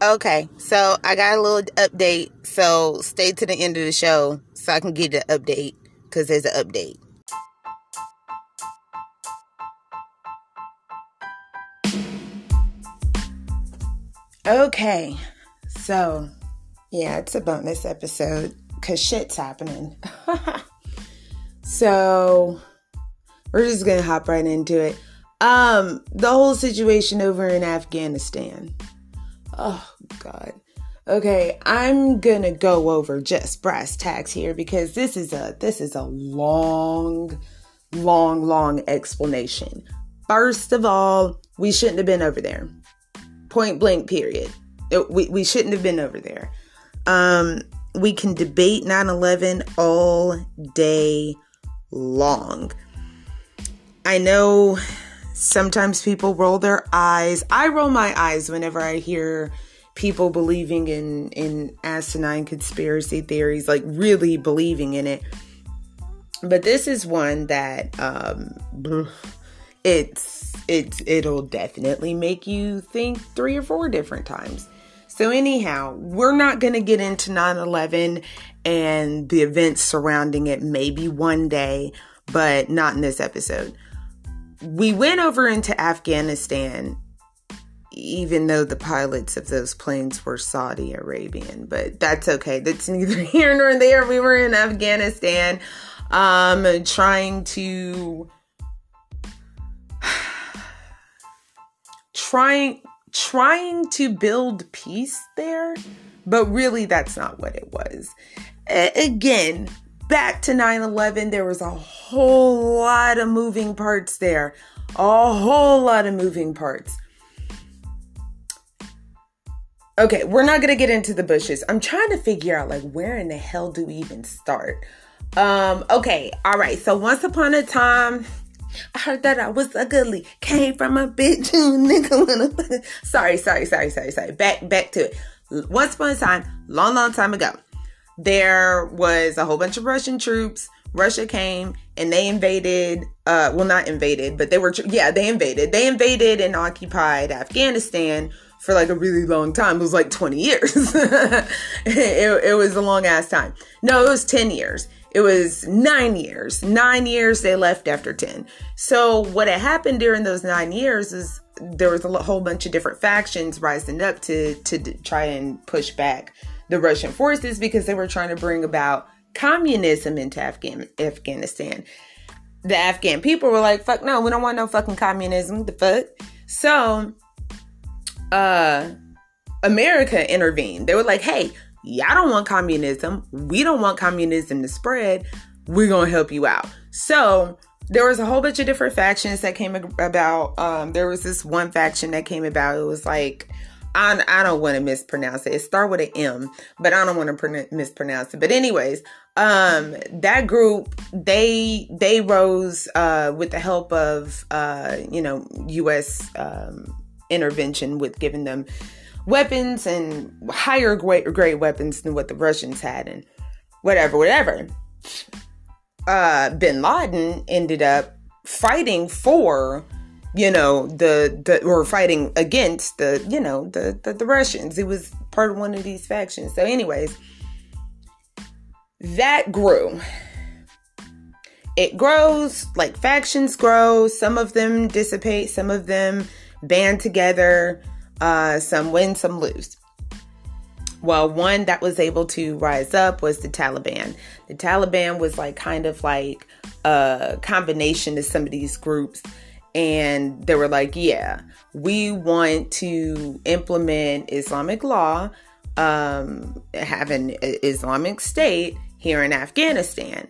Okay, so I got a little update. So stay to the end of the show so I can get the update because there's an update. Okay, so yeah, it's a bonus episode because shit's happening. so we're just gonna hop right into it. Um, the whole situation over in Afghanistan. Oh God. Okay, I'm gonna go over just brass tacks here because this is a this is a long, long, long explanation. First of all, we shouldn't have been over there. Point blank, period. We, we shouldn't have been over there. Um, we can debate 9 11 all day long. I know sometimes people roll their eyes. I roll my eyes whenever I hear people believing in in asinine conspiracy theories, like really believing in it. But this is one that um it's it's it'll definitely make you think three or four different times. So anyhow, we're not going to get into 9/11 and the events surrounding it maybe one day, but not in this episode. We went over into Afghanistan even though the pilots of those planes were Saudi Arabian, but that's okay. That's neither here nor there. We were in Afghanistan um trying to trying trying to build peace there, but really that's not what it was. Again, back to 9/11, there was a whole lot of moving parts there. A whole lot of moving parts. Okay, we're not going to get into the bushes. I'm trying to figure out like where in the hell do we even start? Um okay, all right. So once upon a time I heard that I was ugly. Came from a bitch nigga. sorry, sorry, sorry, sorry, sorry. Back, back to it. Once upon a time, long, long time ago, there was a whole bunch of Russian troops. Russia came and they invaded. Uh, well, not invaded, but they were. Yeah, they invaded. They invaded and occupied Afghanistan for like a really long time. It was like 20 years. it, it was a long ass time. No, it was 10 years. It was nine years. Nine years they left after 10. So, what had happened during those nine years is there was a whole bunch of different factions rising up to, to try and push back the Russian forces because they were trying to bring about communism into Afghan- Afghanistan. The Afghan people were like, fuck no, we don't want no fucking communism. The fuck? So, uh, America intervened. They were like, hey, y'all don't want communism. We don't want communism to spread. We're going to help you out. So there was a whole bunch of different factions that came about. Um, there was this one faction that came about. It was like, I, I don't want to mispronounce it. It start with an M, but I don't want to mispronounce it. But anyways, um, that group they they rose uh, with the help of uh, you know U.S. Um, intervention with giving them weapons and higher grade, grade weapons than what the Russians had and whatever, whatever. Uh, Bin Laden ended up fighting for, you know, the the or fighting against the, you know, the the, the Russians. It was part of one of these factions. So, anyways, that grew. It grows like factions grow. Some of them dissipate. Some of them band together uh, some win, some lose. Well, one that was able to rise up was the Taliban. The Taliban was like kind of like a combination of some of these groups. And they were like, yeah, we want to implement Islamic law, um, have an Islamic state here in Afghanistan.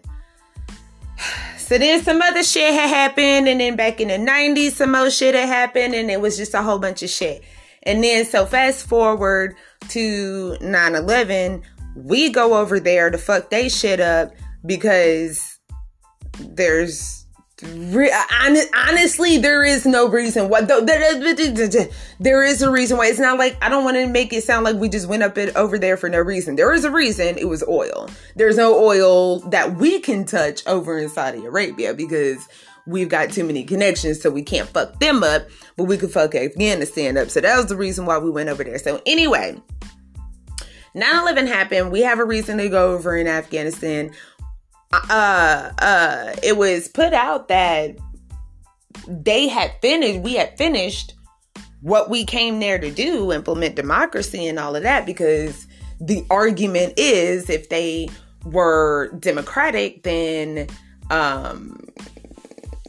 So then some other shit had happened, and then back in the 90s, some more shit had happened, and it was just a whole bunch of shit. And then, so fast forward to 9 11, we go over there to fuck they shit up because there's Honestly, there is no reason why. There is a reason why. It's not like I don't want to make it sound like we just went up it over there for no reason. There is a reason. It was oil. There's no oil that we can touch over in Saudi Arabia because we've got too many connections, so we can't fuck them up, but we could fuck Afghanistan up. So that was the reason why we went over there. So anyway, 9-11 happened. We have a reason to go over in Afghanistan. Uh uh it was put out that they had finished, we had finished what we came there to do, implement democracy and all of that, because the argument is if they were democratic, then um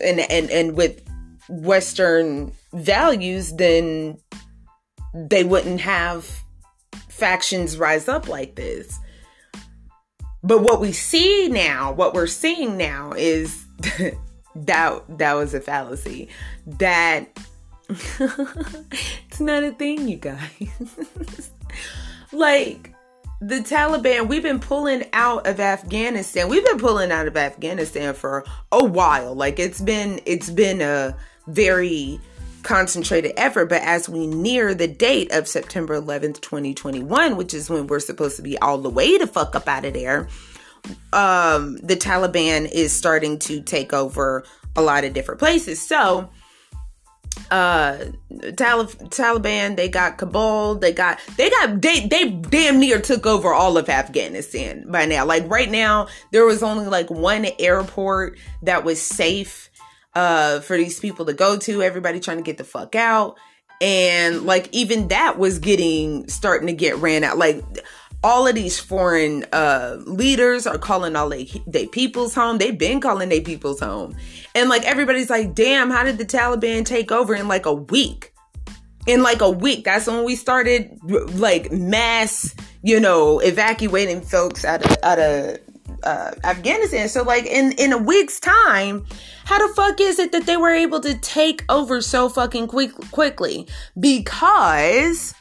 and and and with Western values, then they wouldn't have factions rise up like this. But what we see now, what we're seeing now is that that was a fallacy. That it's not a thing, you guys. like the Taliban, we've been pulling out of Afghanistan. We've been pulling out of Afghanistan for a while. Like it's been it's been a very concentrated effort, but as we near the date of September 11th, 2021, which is when we're supposed to be all the way to fuck up out of there, um the Taliban is starting to take over a lot of different places. So, uh Taliban they got Kabul they got they got they they damn near took over all of Afghanistan by now like right now there was only like one airport that was safe uh for these people to go to everybody trying to get the fuck out and like even that was getting starting to get ran out like all of these foreign uh, leaders are calling all they they people's home. They've been calling they people's home, and like everybody's like, "Damn, how did the Taliban take over in like a week?" In like a week, that's when we started like mass, you know, evacuating folks out of out of uh, Afghanistan. So like in in a week's time, how the fuck is it that they were able to take over so fucking quick quickly? Because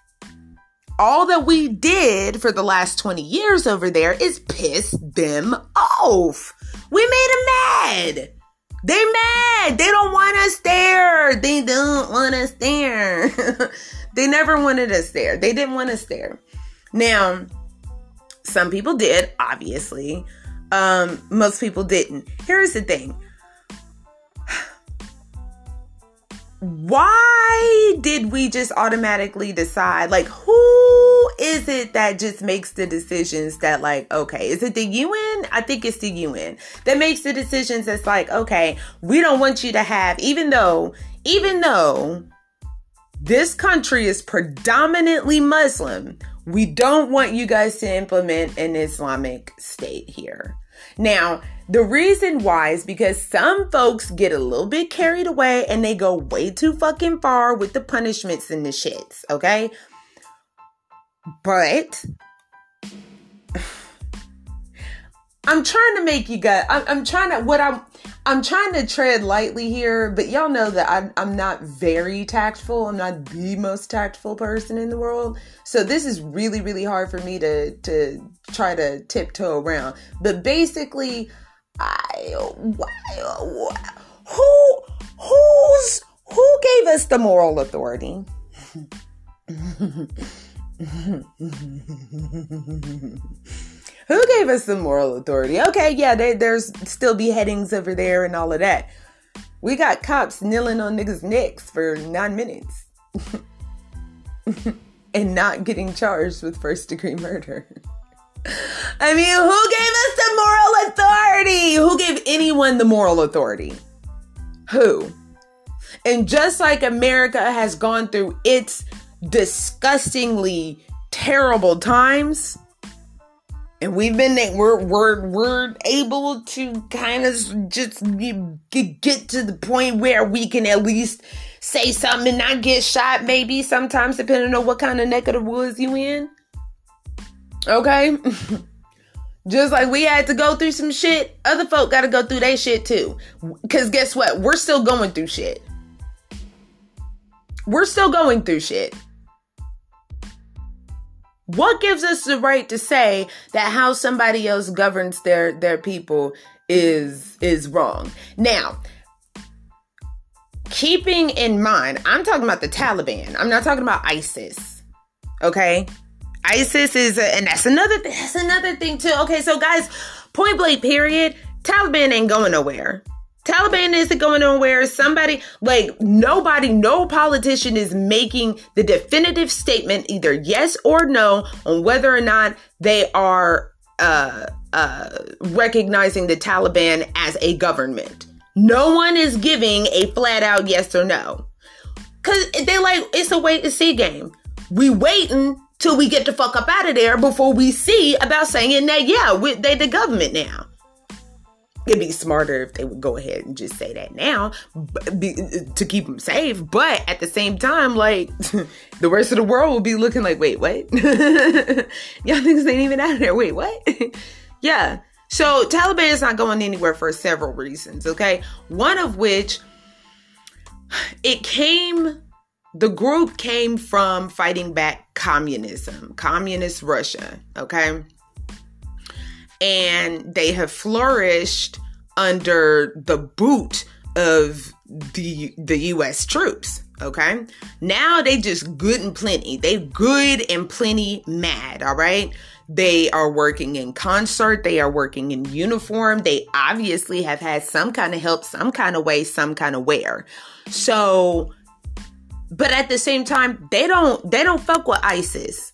all that we did for the last 20 years over there is piss them off. We made them mad. They mad. They don't want us there. They don't want us there. they never wanted us there. They didn't want us there. Now, some people did, obviously. Um, most people didn't. Here's the thing. Why did we just automatically decide like who is it that just makes the decisions that like okay is it the UN I think it's the UN that makes the decisions that's like okay we don't want you to have even though even though this country is predominantly Muslim we don't want you guys to implement an Islamic state here now the reason why is because some folks get a little bit carried away and they go way too fucking far with the punishments and the shits, okay? But I'm trying to make you guys I'm, I'm trying to what I'm I'm trying to tread lightly here, but y'all know that I'm, I'm not very tactful. I'm not the most tactful person in the world. So this is really, really hard for me to, to try to tiptoe around. But basically, I, who, who's, who gave us the moral authority? Who gave us the moral authority? Okay, yeah, they, there's still beheadings over there and all of that. We got cops kneeling on niggas' necks for nine minutes and not getting charged with first degree murder. I mean, who gave us the moral authority? Who gave anyone the moral authority? Who? And just like America has gone through its disgustingly terrible times, and we've been we're we're we're able to kind of just get to the point where we can at least say something and not get shot maybe sometimes depending on what kind of neck of the woods you in. Okay? Just like we had to go through some shit other folk got to go through their shit too. Because guess what? We're still going through shit. We're still going through shit what gives us the right to say that how somebody else governs their their people is is wrong? Now, keeping in mind, I'm talking about the Taliban. I'm not talking about ISIS. Okay? ISIS is a, and that's another that's another thing too. Okay, so guys, point blank period, Taliban ain't going nowhere. Taliban isn't going nowhere. Somebody, like, nobody, no politician is making the definitive statement, either yes or no, on whether or not they are uh, uh, recognizing the Taliban as a government. No one is giving a flat out yes or no. Cause they like it's a wait and see game. We waiting till we get the fuck up out of there before we see about saying that yeah, we, they the government now. It'd be smarter if they would go ahead and just say that now to keep them safe. But at the same time, like the rest of the world will be looking like, wait, what? Y'all niggas ain't even out of there. Wait, what? yeah. So Taliban is not going anywhere for several reasons. Okay, one of which it came the group came from fighting back communism, communist Russia, okay? And they have flourished under the boot of the the US troops, okay? Now they just good and plenty. They good and plenty mad, all right? They are working in concert, they are working in uniform. They obviously have had some kind of help, some kind of way, some kind of where. So but at the same time, they don't they don't fuck with ISIS.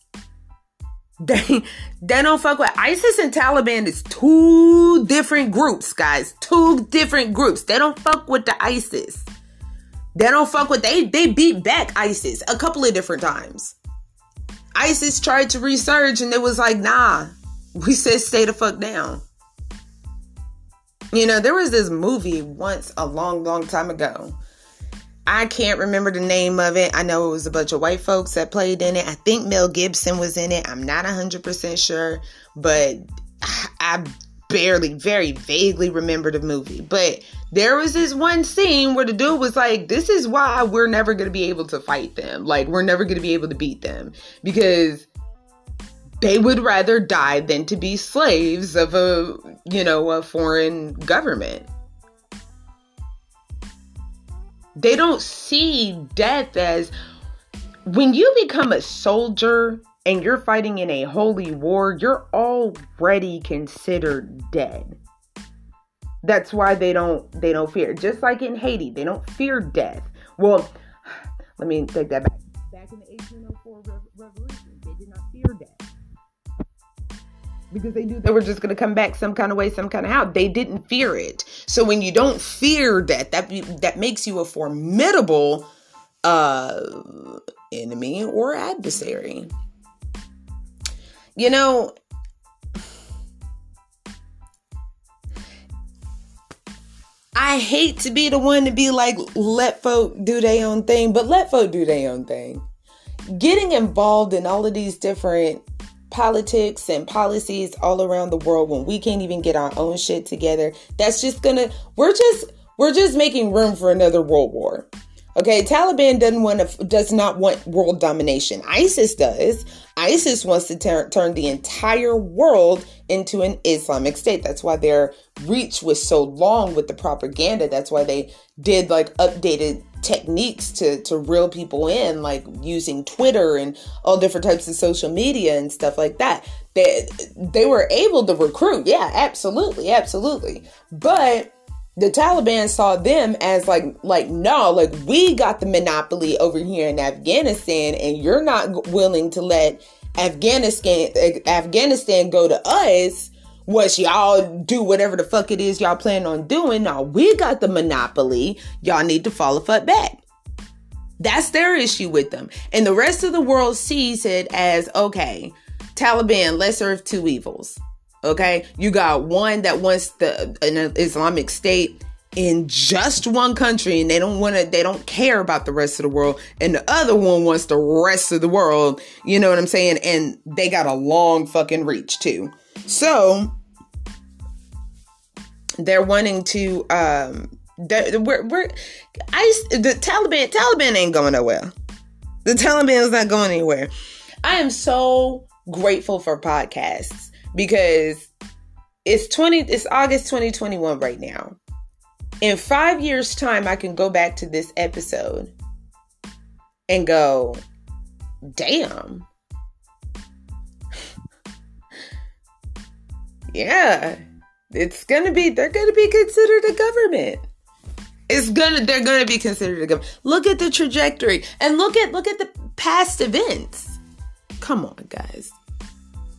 They they don't fuck with ISIS and Taliban is two different groups, guys. Two different groups. They don't fuck with the ISIS. They don't fuck with they they beat back ISIS a couple of different times. ISIS tried to resurge and it was like, nah, we said stay the fuck down. You know, there was this movie once a long, long time ago I can't remember the name of it. I know it was a bunch of white folks that played in it. I think Mel Gibson was in it. I'm not 100% sure, but I barely, very vaguely remember the movie. But there was this one scene where the dude was like, This is why we're never going to be able to fight them. Like, we're never going to be able to beat them because they would rather die than to be slaves of a, you know, a foreign government they don't see death as when you become a soldier and you're fighting in a holy war, you're already considered dead. That's why they don't they don't fear. Just like in Haiti, they don't fear death. Well, let me take that back. Back in the 1804 revolution, they did not fear death because they knew they were just going to come back some kind of way, some kind of how. They didn't fear it. So when you don't fear that, that that makes you a formidable uh, enemy or adversary. You know, I hate to be the one to be like, let folk do their own thing, but let folk do their own thing. Getting involved in all of these different politics and policies all around the world when we can't even get our own shit together. That's just gonna, we're just, we're just making room for another world war. Okay, Taliban doesn't want to, does not want world domination. ISIS does. ISIS wants to ter- turn the entire world into an Islamic state. That's why their reach was so long with the propaganda. That's why they did like updated techniques to to reel people in like using Twitter and all different types of social media and stuff like that. They they were able to recruit. Yeah, absolutely, absolutely. But the Taliban saw them as like like no, like we got the monopoly over here in Afghanistan and you're not willing to let Afghanistan Afghanistan go to us was y'all do whatever the fuck it is y'all plan on doing. Now we got the monopoly. Y'all need to fall a foot back. That's their issue with them. And the rest of the world sees it as okay, Taliban, lesser of two evils. Okay, you got one that wants the an Islamic State in just one country and they don't want to they don't care about the rest of the world and the other one wants the rest of the world you know what i'm saying and they got a long fucking reach too so they're wanting to um we're, we're I the Taliban Taliban ain't going nowhere. The Taliban is not going anywhere. I am so grateful for podcasts because it's 20 it's August 2021 right now. In 5 years time I can go back to this episode and go damn yeah, it's gonna be, they're gonna be considered a government. It's gonna they're gonna be considered a government. Look at the trajectory and look at look at the past events. Come on, guys.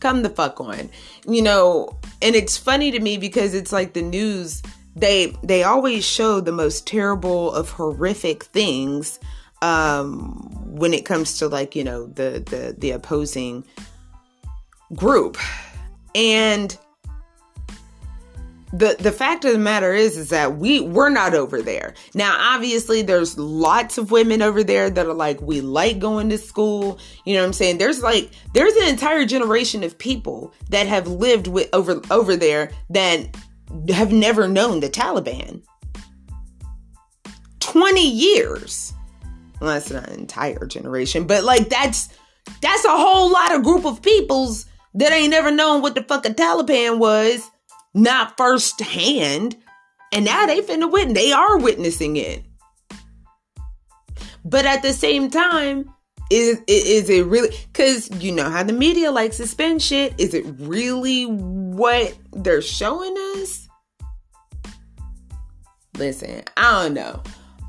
Come the fuck on. You know, and it's funny to me because it's like the news they they always show the most terrible of horrific things um when it comes to like, you know, the the the opposing group. And the the fact of the matter is is that we we're not over there. Now obviously there's lots of women over there that are like we like going to school. You know what i'm saying? There's like there's an entire generation of people that have lived with over over there that have never known the taliban. 20 years. Well that's not an entire generation but like that's that's a whole lot of group of peoples that ain't never known what the fuck a taliban was not firsthand. And now they finna witness. They are witnessing it. But at the same time, is is it really because you know how the media likes to spin shit is it really what they're showing us listen i don't know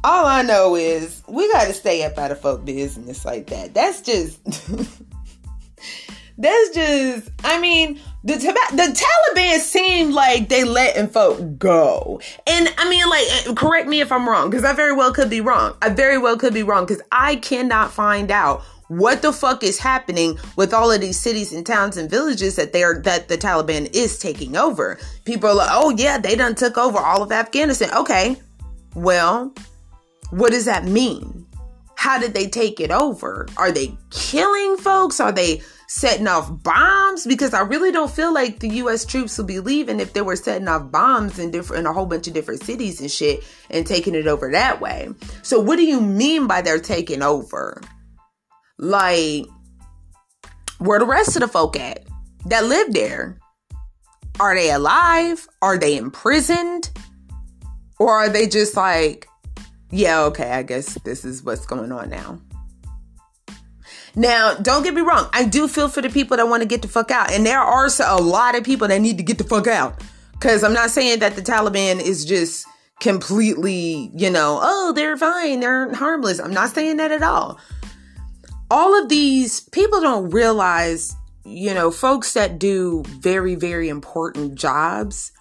all i know is we got to stay up out of folk business like that that's just that's just i mean the, the Taliban seemed like they letting folk go. And I mean, like, eh, correct me if I'm wrong, because I very well could be wrong. I very well could be wrong, because I cannot find out what the fuck is happening with all of these cities and towns and villages that they're that the Taliban is taking over. People are like, oh yeah, they done took over all of Afghanistan. Okay. Well, what does that mean? How did they take it over? Are they killing folks? Are they setting off bombs because I really don't feel like the US troops will be leaving if they were setting off bombs in different in a whole bunch of different cities and shit and taking it over that way. So what do you mean by they're taking over? Like where the rest of the folk at that live there? Are they alive? Are they imprisoned? Or are they just like, yeah, okay, I guess this is what's going on now? Now, don't get me wrong. I do feel for the people that want to get the fuck out. And there are a lot of people that need to get the fuck out. Because I'm not saying that the Taliban is just completely, you know, oh, they're fine, they're harmless. I'm not saying that at all. All of these people don't realize, you know, folks that do very, very important jobs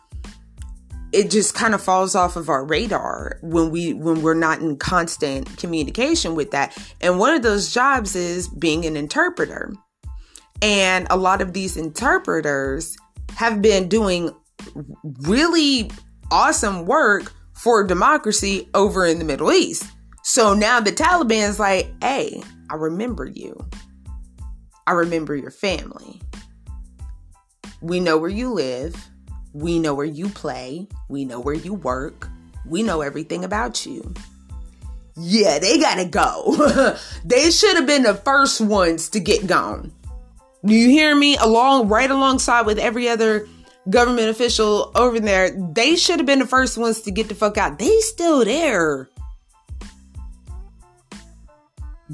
it just kind of falls off of our radar when we when we're not in constant communication with that. And one of those jobs is being an interpreter. And a lot of these interpreters have been doing really awesome work for democracy over in the middle east. So now the taliban's like hey i remember you. I remember your family. We know where you live we know where you play. We know where you work. We know everything about you. Yeah, they gotta go. they should have been the first ones to get gone. Do you hear me? Along, right alongside with every other government official over there, they should have been the first ones to get the fuck out. They still there.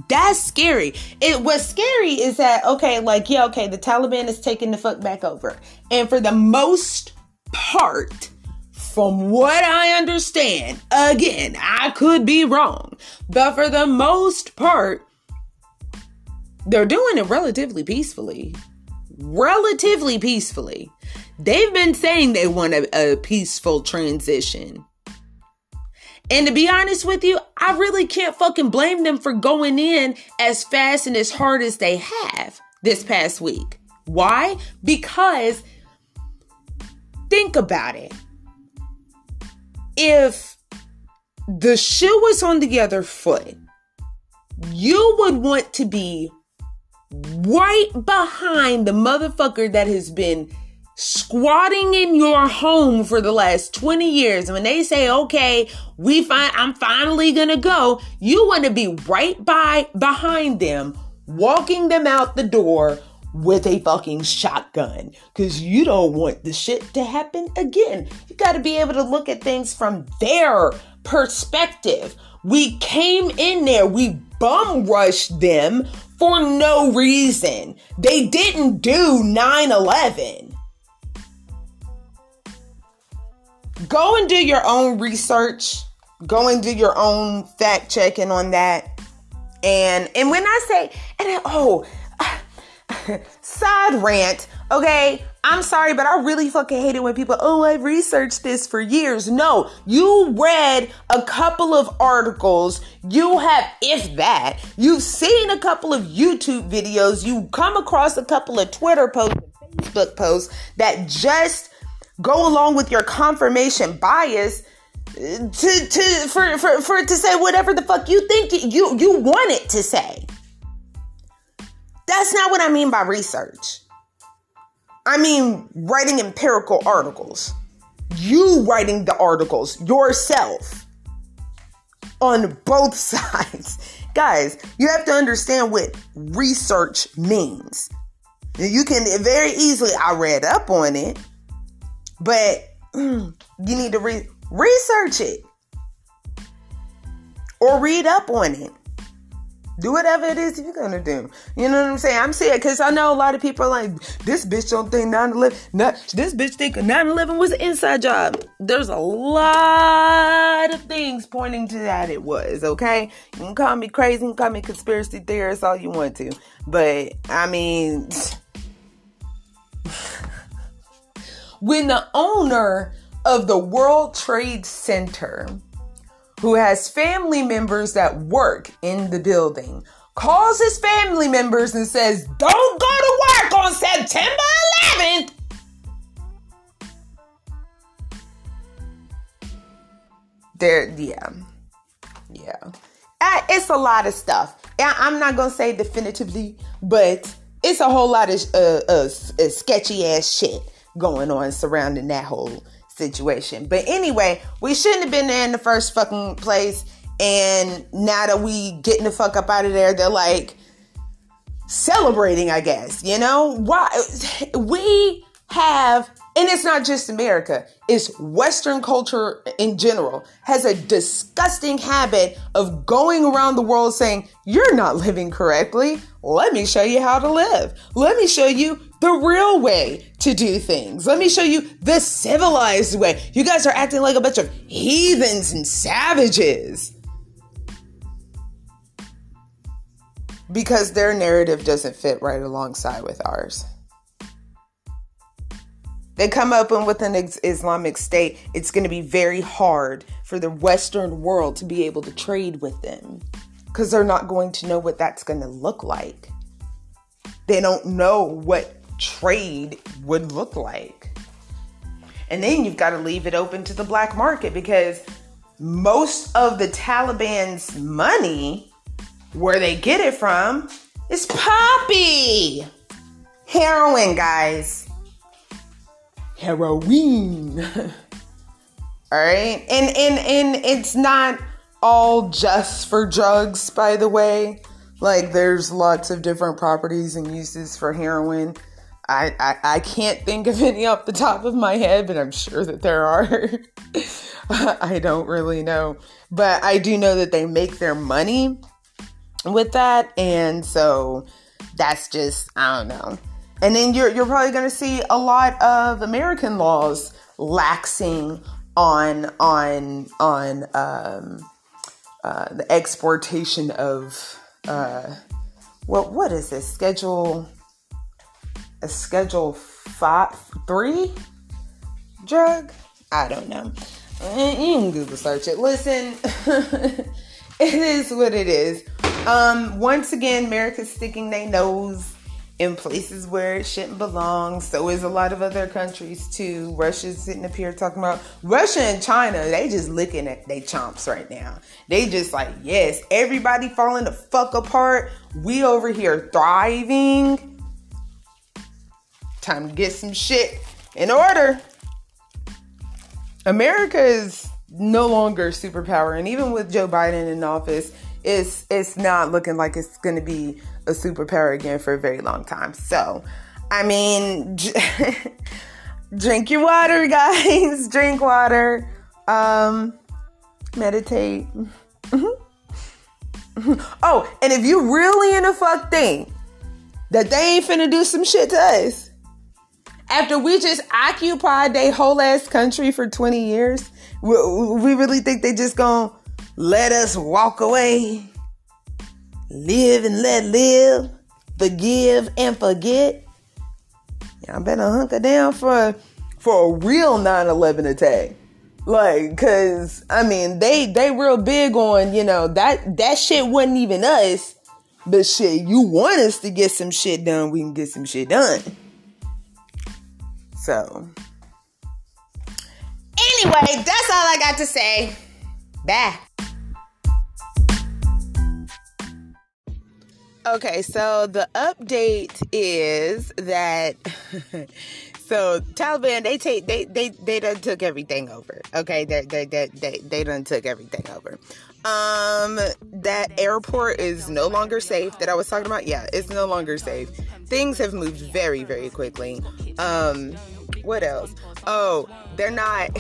That's scary. It what's scary is that okay, like yeah, okay, the Taliban is taking the fuck back over, and for the most part, from what I understand, again, I could be wrong, but for the most part, they're doing it relatively peacefully. Relatively peacefully. They've been saying they want a, a peaceful transition. And to be honest with you, I really can't fucking blame them for going in as fast and as hard as they have this past week. Why? Because think about it. If the shoe was on the other foot, you would want to be right behind the motherfucker that has been squatting in your home for the last 20 years And when they say okay we find i'm finally gonna go you want to be right by behind them walking them out the door with a fucking shotgun because you don't want the shit to happen again. You got to be able to look at things from their perspective. We came in there, we bum rushed them for no reason. They didn't do 9 11. Go and do your own research go and do your own fact checking on that. And and when I say and I, oh side rant, okay, I'm sorry, but I really fucking hate it when people, oh, I've researched this for years. No, you read a couple of articles. You have, if that, you've seen a couple of YouTube videos. You come across a couple of Twitter posts and Facebook posts that just go along with your confirmation bias uh, to to for for for it to say whatever the fuck you think you you want it to say. That's not what I mean by research. I mean writing empirical articles. You writing the articles yourself on both sides. Guys, you have to understand what research means. You can very easily, I read up on it, but you need to re- research it or read up on it. Do whatever it is you're gonna do. You know what I'm saying? I'm saying because I know a lot of people are like, this bitch don't think 9-11, this bitch think 9-11 was an inside job. There's a lot of things pointing to that it was, okay? You can call me crazy, you can call me conspiracy theorist, all you want to. But I mean when the owner of the World Trade Center, who has family members that work in the building, calls his family members and says, Don't go to work on September 11th. There, yeah, yeah. Uh, it's a lot of stuff. I'm not gonna say definitively, but it's a whole lot of uh, uh, uh sketchy ass shit going on surrounding that whole situation. But anyway, we shouldn't have been there in the first fucking place. And now that we getting the fuck up out of there, they're like celebrating, I guess. You know? Why we have and it's not just America, it's Western culture in general, has a disgusting habit of going around the world saying, You're not living correctly. Let me show you how to live. Let me show you the real way to do things. Let me show you the civilized way. You guys are acting like a bunch of heathens and savages. Because their narrative doesn't fit right alongside with ours. They come up with an Islamic state, it's going to be very hard for the Western world to be able to trade with them because they're not going to know what that's going to look like. They don't know what trade would look like. And then you've got to leave it open to the black market because most of the Taliban's money, where they get it from, is poppy. Heroin, guys. Heroin. all right. And and and it's not all just for drugs, by the way. Like there's lots of different properties and uses for heroin. I, I, I can't think of any off the top of my head, but I'm sure that there are. I don't really know. But I do know that they make their money with that. And so that's just, I don't know. And then you're, you're probably going to see a lot of American laws laxing on, on, on, um, uh, the exportation of, uh, what, what is this? Schedule a Schedule five, three drug. I don't know. You can Google search it. Listen, it is what it is. Um, once again, America's sticking their nose in places where it shouldn't belong. So is a lot of other countries too. Russia's sitting up here talking about Russia and China. They just looking at they chomps right now. They just like, yes, everybody falling the fuck apart. We over here thriving Time to get some shit in order. America is no longer superpower, and even with Joe Biden in office, it's it's not looking like it's going to be a superpower again for a very long time. So, I mean, drink your water, guys. drink water. Um, meditate. oh, and if you really in a fuck thing that they ain't finna do some shit to us, After we just occupied their whole ass country for 20 years, we, we really think they just gonna let us walk away? Live and let live, forgive and forget. Y'all better hunker down for for a real 9/11 attack. Like, cause I mean, they they real big on you know that that shit wasn't even us, but shit, you want us to get some shit done, we can get some shit done. So, anyway, that's all I got to say. Bye. Okay, so the update is that so Taliban they take they they they done took everything over. Okay, they they they they, they done took everything over. Um, that airport is no longer safe. That I was talking about. Yeah, it's no longer safe. Things have moved very very quickly. Um, what else? Oh, they're not.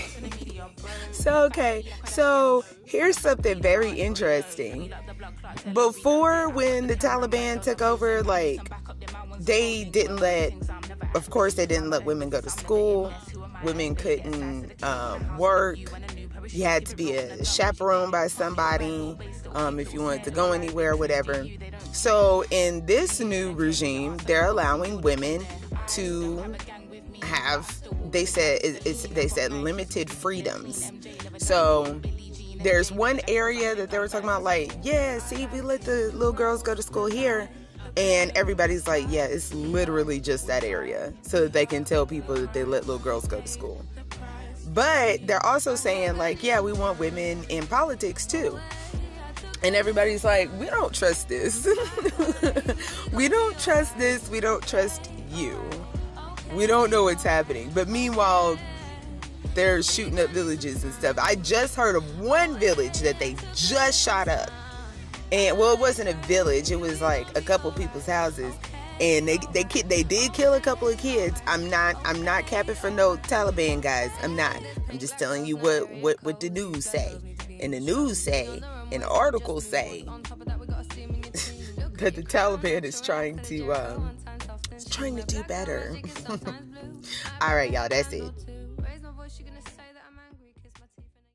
so okay, so here's something very interesting. Before when the Taliban took over, like they didn't let of course, they didn't let women go to school. Women couldn't um, work. You had to be a chaperone by somebody um, if you wanted to go anywhere, whatever. So, in this new regime, they're allowing women to have. They said it's, they said limited freedoms. So there's one area that they were talking about, like, yeah, see, we let the little girls go to school here and everybody's like, yeah, it's literally just that area so that they can tell people that they let little girls go to school. But they're also saying, like, yeah, we want women in politics too. And everybody's like, we don't trust this. we don't trust this. We don't trust you. We don't know what's happening. But meanwhile, they're shooting up villages and stuff. I just heard of one village that they just shot up and well, it wasn't a village; it was like a couple people's houses, and they they they did kill a couple of kids. I'm not I'm not capping for no Taliban guys. I'm not. I'm just telling you what what what the news say, and the news say, and articles say that the Taliban is trying to um, trying to do better. All right, y'all. That's it.